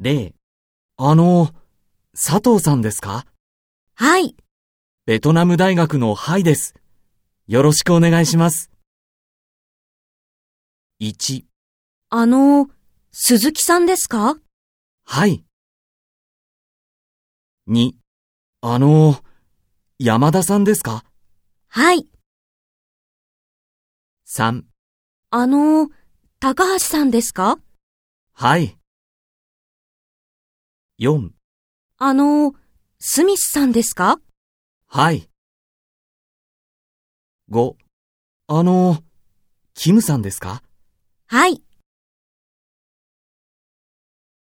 0あの、佐藤さんですか？はい。ベトナム大学のハイです。よろしくお願いします。1あの、鈴木さんですか？はい。2あの、山田さんですか？はい。3あの、高橋さんですか？はい。4あの、スミスさんですか？はい。5あの、キムさんですか？はい。